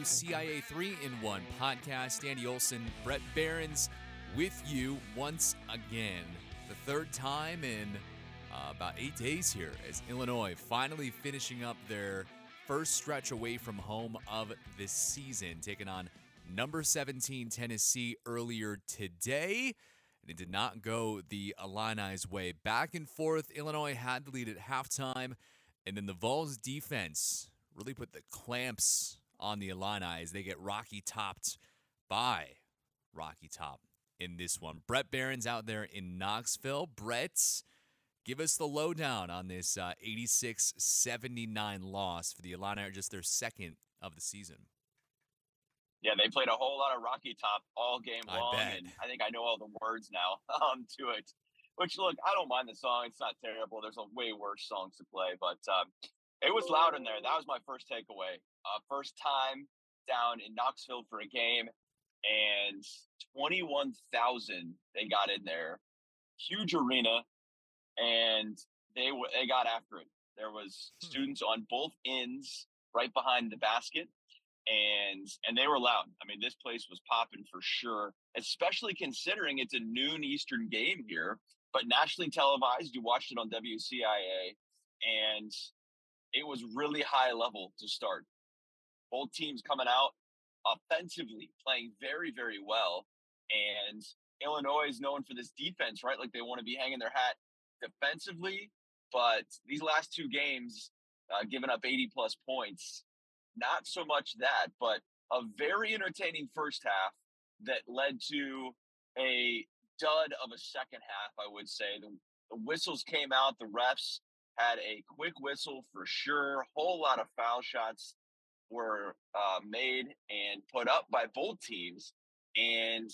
WCIA 3 in 1 podcast. Andy Olson, Bret Beherns with you once again. The third time in uh, about eight days here as Illinois finally finishing up their first stretch away from home of this season, taking on number 17 Tennessee earlier today. And it did not go the Illini's way. Back and forth, Illinois had the lead at halftime, and then the Vols defense really put the clamps on the Illini as they get Rocky topped by Rocky Top in this one. Bret Beherns out there in Knoxville. Brett, give us the lowdown on this uh, 86 79 loss for the Illini, just their second of the season. Yeah, they played a whole lot of Rocky Top all game long, I and I think I know all the words now um, to it. Which, look, I don't mind the song; it's not terrible. There's a way worse songs to play, but um, it was loud in there. That was my first takeaway. Uh, first time down in Knoxville for a game, and 21,000 they got in there. Huge arena, and they w- they got after it. There was hmm. students on both ends, right behind the basket, and and they were loud. I mean, this place was popping for sure. Especially considering it's a noon Eastern game here, but nationally televised. You watched it on WCIA, and it was really high level to start. Both teams coming out offensively, playing very, very well. And Illinois is known for this defense, right? Like they want to be hanging their hat defensively. But these last two games, uh, giving up 80 plus points, not so much that, but a very entertaining first half that led to a dud of a second half, I would say. The, the whistles came out, the refs had a quick whistle for sure. Whole lot of foul shots were uh, made and put up by both teams, and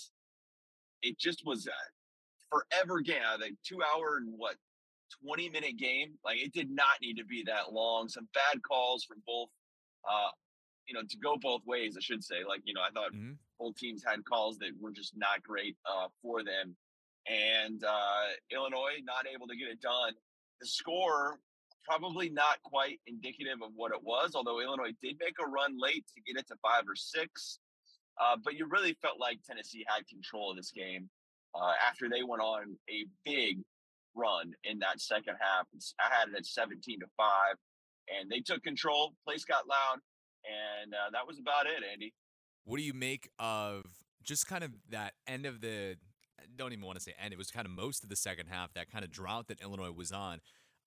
it just was a forever game. Like two hour and what twenty minute game. Like it did not need to be that long. Some bad calls from both. Uh, you know, to go both ways, I should say. Like you know, I thought mm-hmm. both teams had calls that were just not great uh, for them, and uh, Illinois not able to get it done the score probably not quite indicative of what it was, although Illinois did make a run late to get it to five or six. Uh, but you really felt like Tennessee had control of this game uh, after they went on a big run in that second half. I had it at 17 to 5, and they took control. Place got loud, and uh, that was about it, Andy. What do you make of just kind of that end of the don't even want to say end. It was kind of most of the second half, that kind of drought that Illinois was on.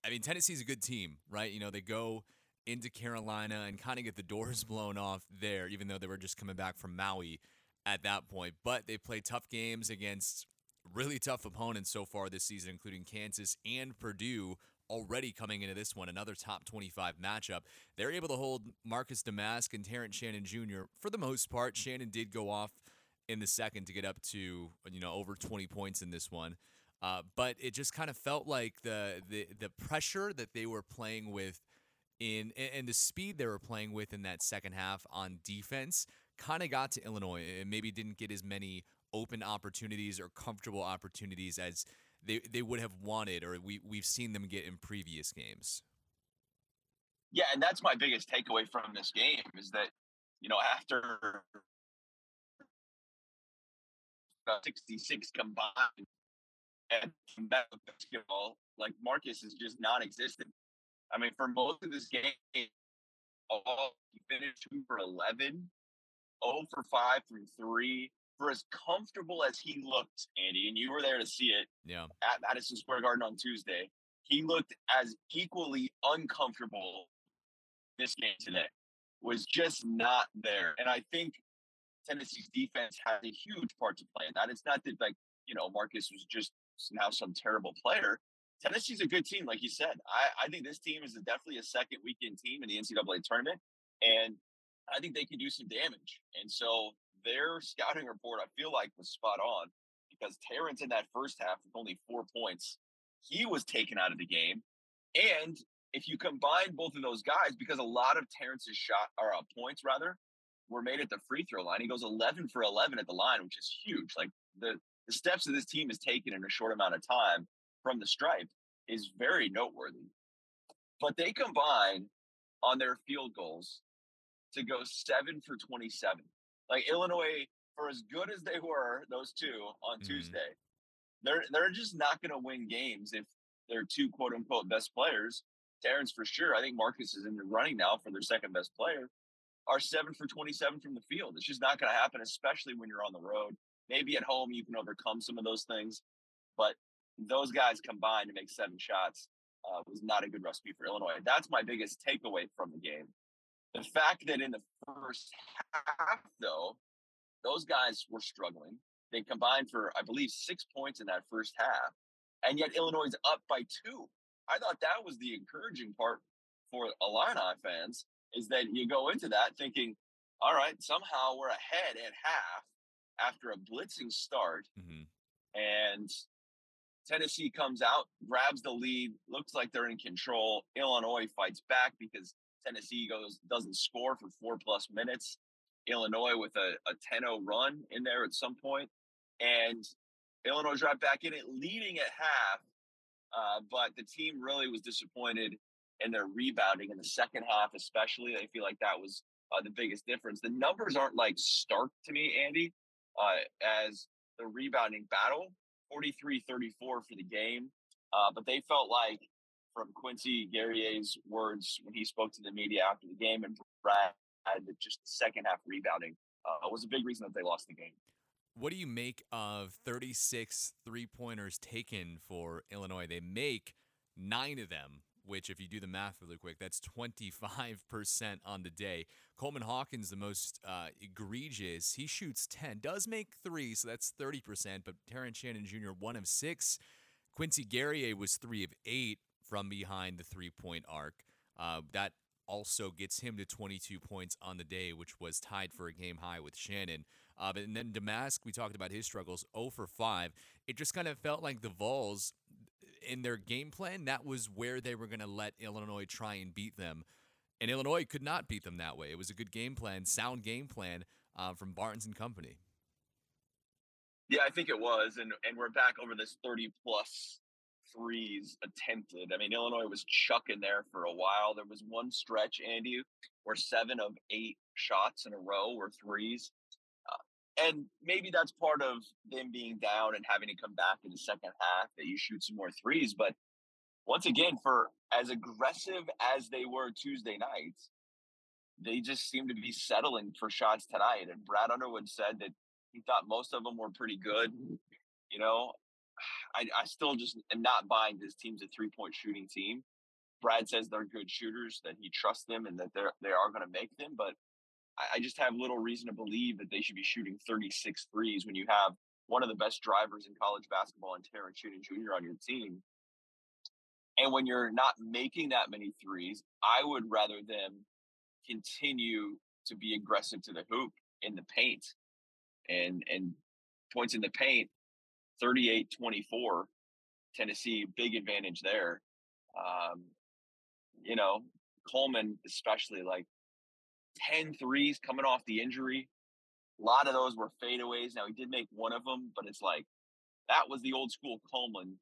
I mean, Tennessee's a good team, right? You know, they go into Carolina and kind of get the doors blown off there, even though they were just coming back from Maui at that point. But they play tough games against really tough opponents so far this season, including Kansas and Purdue. Already coming into this one, another top 25 matchup. They're able to hold Marcus Domask and Terrence Shannon Jr. for the most part. Shannon did go off in the second to get up to you know over 20 points in this one. Uh, but it just kind of felt like the, the the pressure that they were playing with in and the speed they were playing with in that second half on defense kind of got to Illinois and maybe didn't get as many open opportunities or comfortable opportunities as they, they would have wanted or we, we've seen them get in previous games. Yeah, and that's my biggest takeaway from this game is that, you know, after 66 combined. And basketball, like Marcus is just non-existent. I mean, for most of this game, all he finished two for 11, 0 for 5 from three. For as comfortable as he looked, Andy, and you were there to see it yeah. at Madison Square Garden on Tuesday, he looked as equally uncomfortable this game today. Was just not there. And I think Tennessee's defense has a huge part to play in that. It's not that like, you know, Marcus was just now some terrible player. Tennessee's a good team, like you said. I, I think this team is definitely a second weekend team in the NCAA tournament. And I think they can do some damage. And so their scouting report, I feel like, was spot on because Terrence in that first half with only four points, he was taken out of the game. And if you combine both of those guys, because a lot of Terrence's shot or uh, points rather were made at the free throw line. He goes 11 for 11 at the line, which is huge. Like the, the steps that this team has taken in a short amount of time from the stripe is very noteworthy. But they combine on their field goals to go seven for 27. Like Illinois, for as good as they were, those two on mm-hmm. Tuesday, they're they're just not going to win games if their two quote unquote best players, Terrence for sure. I think Marcus is in the running now for their second best player. Are seven for 27 from the field. It's just not going to happen, especially when you're on the road. Maybe at home you can overcome some of those things, but those guys combined to make seven shots uh, was not a good recipe for Illinois. That's my biggest takeaway from the game. The fact that in the first half, though, those guys were struggling. They combined for, I believe, six points in that first half, and yet Illinois is up by two. I thought that was the encouraging part for Illini fans is that you go into that thinking, all right, somehow we're ahead at half after a blitzing start, mm-hmm. and Tennessee comes out, grabs the lead, looks like they're in control. Illinois fights back because Tennessee goes doesn't score for four plus minutes. Illinois with a, a 10-0 run in there at some point, and Illinois is right back in it, leading at half. Uh, but the team really was disappointed in their rebounding in the second half, especially. They feel like that was uh, the biggest difference. The numbers aren't like stark to me, Andy, uh, as the rebounding battle 43 34 for the game. Uh, but they felt like, from Quincy Guerrier's words when he spoke to the media after the game, and Brad, just the second half rebounding uh, was a big reason that they lost the game. What do you make of 36 three pointers taken for Illinois? They make nine of them, which, if you do the math really quick, that's 25% on the day. Coleman Hawkins, the most uh, egregious, he shoots 10, does make three, so that's 30%, but Terrence Shannon Jr., one of six. Quincy Guerrier was three of eight from behind the three point arc. Uh, that also gets him to 22 points on the day, which was tied for a game high with Shannon. Uh, and then Domask, we talked about his struggles, 0 for 5. It just kind of felt like the Vols, in their game plan, that was where they were going to let Illinois try and beat them. And Illinois could not beat them that way. It was a good game plan, sound game plan uh, from Barnes and company. Yeah, I think it was, and and we're back over this thirty plus threes attempted. I mean, Illinois was chucking there for a while. There was one stretch, Andy, where seven of eight shots in a row were threes and maybe that's part of them being down and having to come back in the second half that you shoot some more threes. But once again, for as aggressive as they were Tuesday night, they just seem to be settling for shots tonight. And Brad Underwood said that he thought most of them were pretty good. You know, I, I still just am not buying this team's a three point shooting team. Brad says they're good shooters, that he trusts them, and that they're they are going to make them. But I just have little reason to believe that they should be shooting 36 threes when you have one of the best drivers in college basketball and Terrence Shannon Jr. on your team. And when you're not making that many threes, I would rather them continue to be aggressive to the hoop in the paint and and points in the paint 38 24 Tennessee big advantage there um, you know Coleman especially like 10 threes coming off the injury. A lot of those were fadeaways. Now he did make one of them, but it's like that was the old school Coleman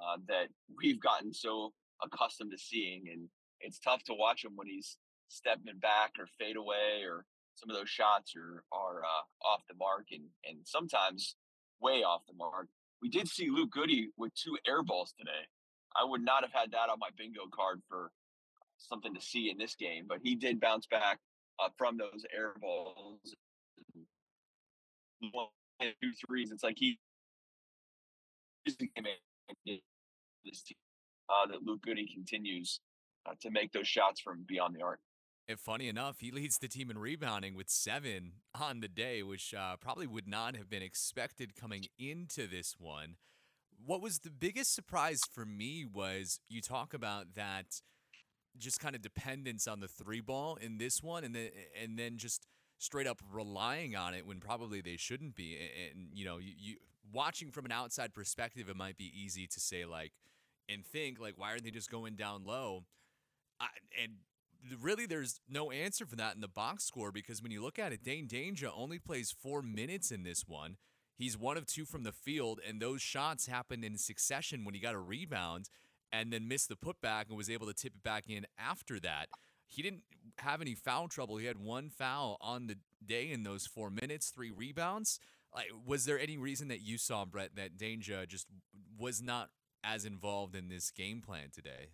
uh, that we've gotten so accustomed to seeing, and it's tough to watch him when he's stepping back or fade away or some of those shots are are uh, off the mark and and sometimes way off the mark. We did see Luke Goode with two air balls today. I would not have had that on my bingo card for something to see in this game, but he did bounce back uh, from those air balls. One, two, threes. It's like he this team uh, that Luke Goode continues uh, to make those shots from beyond the arc. And funny enough, he leads the team in rebounding with seven on the day, which uh, probably would not have been expected coming into this one. What was the biggest surprise for me was you talk about that just kind of dependence on the three ball in this one, and then and then just straight up relying on it when probably they shouldn't be. And, you know, you, you watching from an outside perspective, it might be easy to say like and think like, why aren't they just going down low? I, and really, there's no answer for that in the box score because when you look at it, Dain Dainja only plays four minutes in this one. He's one of two from the field, and those shots happened in succession when he got a rebound and then missed the putback and was able to tip it back in after that. He didn't have any foul trouble. He had one foul on the day in those four minutes, three rebounds. Like, was there any reason that you saw Bret that Dainja just was not as involved in this game plan today?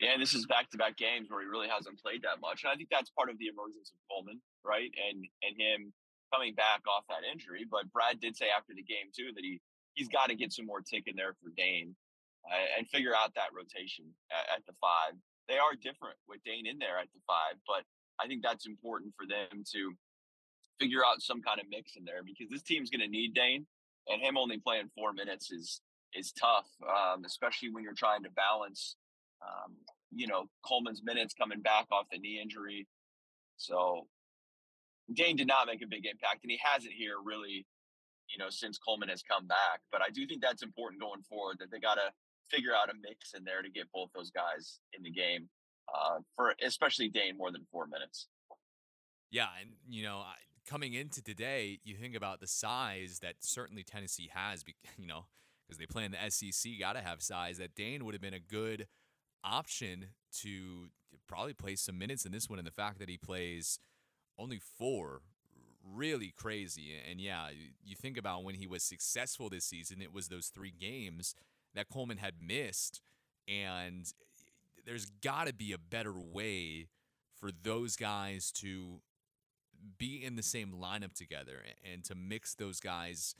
Yeah, this is back-to-back games where he really hasn't played that much, and I think that's part of the emergence of Coleman, right? And and him coming back off that injury. But Brad did say after the game too that he he's got to get some more tick in there for Dain uh, and figure out that rotation at, at the five. They are different with Dain in there at the five, but I think that's important for them to figure out some kind of mix in there because this team's going to need Dain, and him only playing four minutes is is tough, um, especially when you're trying to balance, um, you know, Coleman's minutes coming back off the knee injury. So Dain did not make a big impact, and he hasn't here really, you know, since Coleman has come back. But I do think that's important going forward that they got to figure out a mix in there to get both those guys in the game uh, for especially Dain more than four minutes. Yeah, and you know, coming into today, you think about the size that certainly Tennessee has. You know, because they play in the SEC, got to have size. That Dain would have been a good option to probably play some minutes in this one, and the fact that he plays only four really crazy. And yeah, you think about when he was successful this season, it was those three games that Coleman had missed. And there's got to be a better way for those guys to be in the same lineup together and to mix those guys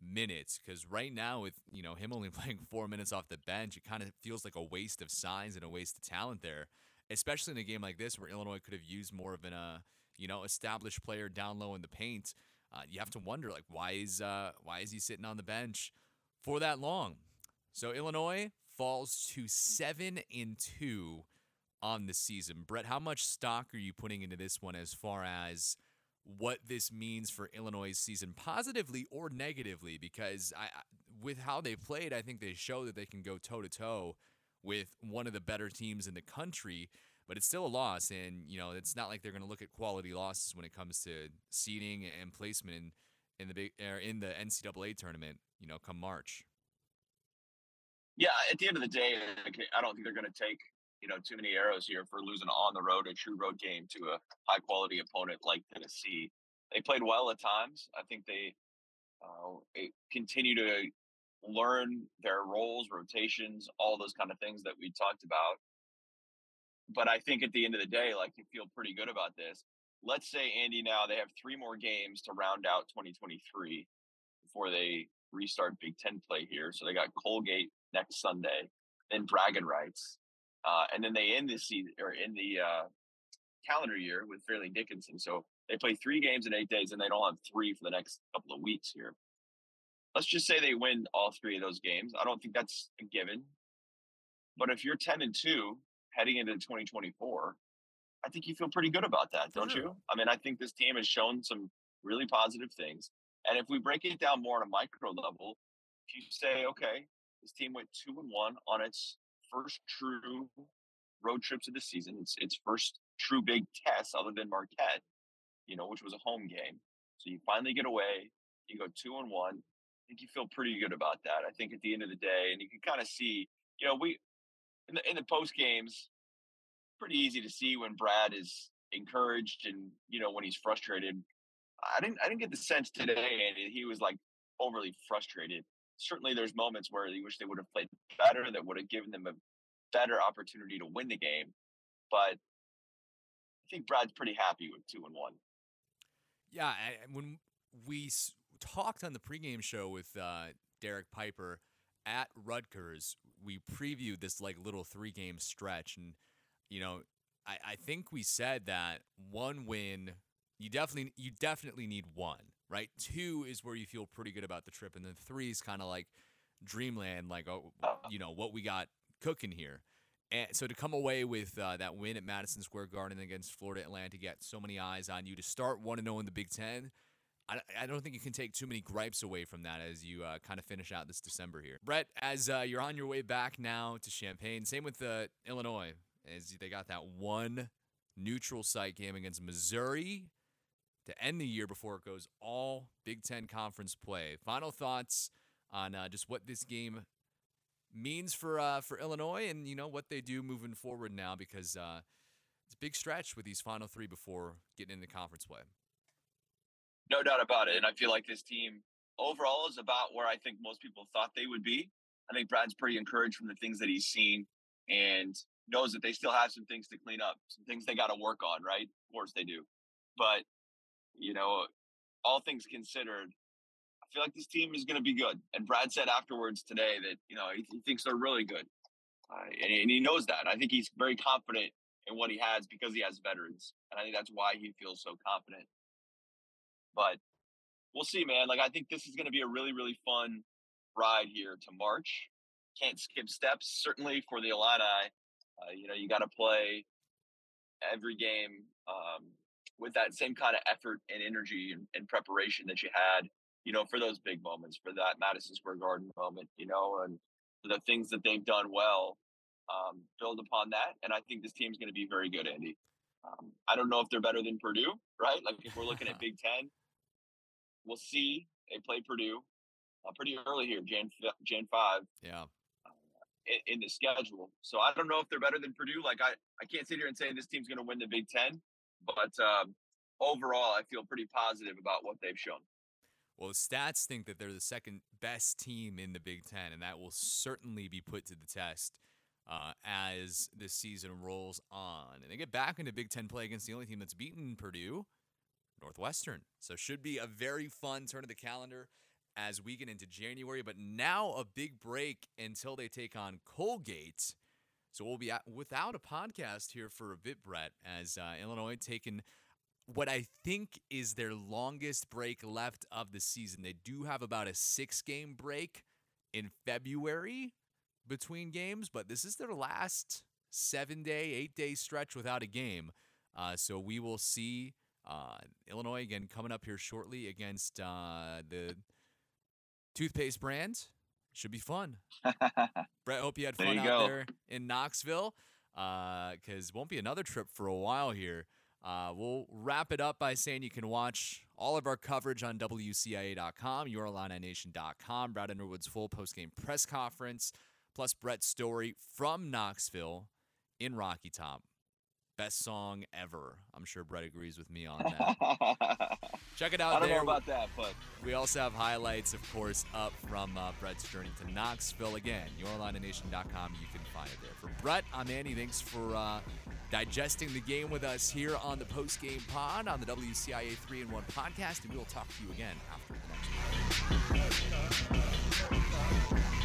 minutes because right now with you know him only playing four minutes off the bench it kind of feels like a waste of size and a waste of talent there especially in a game like this where illinois could have used more of an uh, you know, established player down low in the paint, uh, you have to wonder like why is uh, why is he sitting on the bench for that long? So Illinois falls to seven and two on the season. Bret, how much stock are you putting into this one as far as what this means for Illinois' season, positively or negatively? Because I, with how they played, I think they show that they can go toe to toe with one of the better teams in the country but it's still a loss. And you know, it's not like they're going to look at quality losses when it comes to seeding and placement in in the big er, in the NCAA tournament. You know, come March. Yeah, at the end of the day, I don't think they're going to take you know too many arrows here for losing on the road a true road game to a high quality opponent like Tennessee. They played well at times. I think they uh, continue to learn their roles, rotations, all those kind of things that we talked about but I think at the end of the day, like you feel pretty good about this. Let's say Andy now they have three more games to round out 2023 before they restart Big Ten play here. So they got Colgate next Sunday, then Bragging Rights, uh, and then they end the season or in the uh, calendar year with Fairleigh Dickinson. So they play three games in eight days, and they don't have three for the next couple of weeks here. Let's just say they win all three of those games. I don't think that's a given, but if you're 10 and two heading into 2024, I think you feel pretty good about that, don't sure. you? I mean, I think this team has shown some really positive things. And if we break it down more on a micro level, if you say, okay, this team went two and one on its first true road trips of the season, it's its first true big test other than Marquette, you know, which was a home game. So you finally get away, you go two and one. I think you feel pretty good about that. I think at the end of the day, and you can kind of see, you know, we in the in the post games, pretty easy to see when Brad is encouraged and you know when he's frustrated. I didn't I didn't get the sense today and he was like overly frustrated. Certainly, there's moments where he wish they would have played better, that would have given them a better opportunity to win the game. But I think Brad's pretty happy with two and one. Yeah, I, when we talked on the pregame show with uh, Derek Piper at Rutgers, we previewed this like little three game stretch, and you know, I, I think we said that one win you definitely you definitely need one, right? Two is where you feel pretty good about the trip, and then three is kind of like dreamland, like oh, you know what we got cooking here. And so to come away with uh, that win at Madison Square Garden against Florida Atlantic, get so many eyes on you to start one and zero oh in the Big Ten. I, don't think you can take too many gripes away from that as you uh, kind of finish out this December here. Bret, as uh, you're on your way back now to Champaign, same with uh, Illinois, as they got that one neutral site game against Missouri to end the year before it goes all Big Ten conference play. Final thoughts on uh, just what this game means for uh, for Illinois and you know what they do moving forward now because uh, it's a big stretch with these final three before getting into conference play. No doubt about it. And I feel like this team overall is about where I think most people thought they would be. I think Brad's pretty encouraged from the things that he's seen and knows that they still have some things to clean up, some things they got to work on, right? Of course they do. But, you know, all things considered, I feel like this team is going to be good. And Brad said afterwards today that, you know, he, he thinks they're really good. Uh, and, and he knows that. I think he's very confident in what he has because he has veterans. And I think that's why he feels so confident. But we'll see, man. Like, I think this is going to be a really, really fun ride here to March. Can't skip steps, certainly for the Illini. Uh, you know, you got to play every game um, with that same kind of effort and energy and, and, preparation that you had, you know, for those big moments, for that Madison Square Garden moment, you know, and the things that they've done well, um, build upon that. And I think this team's going to be very good, Andy. Um, I don't know if they're better than Purdue, right? Like if we're looking at Big Ten, we'll see. They play Purdue uh, pretty early here, Jan Jan five. Yeah. In, in, the schedule, so I don't know if they're better than Purdue. Like I, I can't sit here and say this team's going to win the Big Ten, but um, overall, I feel pretty positive about what they've shown. Well, the stats think that they're the second best team in the Big Ten, and that will certainly be put to the test uh, as this season rolls on. And they get back into Big Ten play against the only team that's beaten Purdue, Northwestern. So should be a very fun turn of the calendar as we get into January. But now a big break until they take on Colgate. So we'll be without a podcast here for a bit, Bret, as uh, Illinois taking what I think is their longest break left of the season. They do have about a six game break in February between games, but this is their last seven day, eight day stretch without a game. Uh, so we will see uh, Illinois again coming up here shortly against uh, the toothpaste brand. Should be fun. Bret, hope you had fun you out go. there in Knoxville because uh, won't be another trip for a while here. Uh, we'll wrap it up by saying you can watch all of our coverage on WCIA.com, YourIlliniNation.com, Brad Underwood's full postgame press conference, plus Bret's story from Knoxville in Rocky Top. Best song ever. I'm sure Bret agrees with me on that. Check it out I don't there. know about that, but we also have highlights, of course, up from uh, Bret's journey to Knoxville. Again, YourIlliniNation.com. You can find it there. For Brett, I'm Andy. Thanks for uh, digesting the game with us here on the post game pod on the WCIA 3 and 1 podcast, and we will talk to you again after the next one.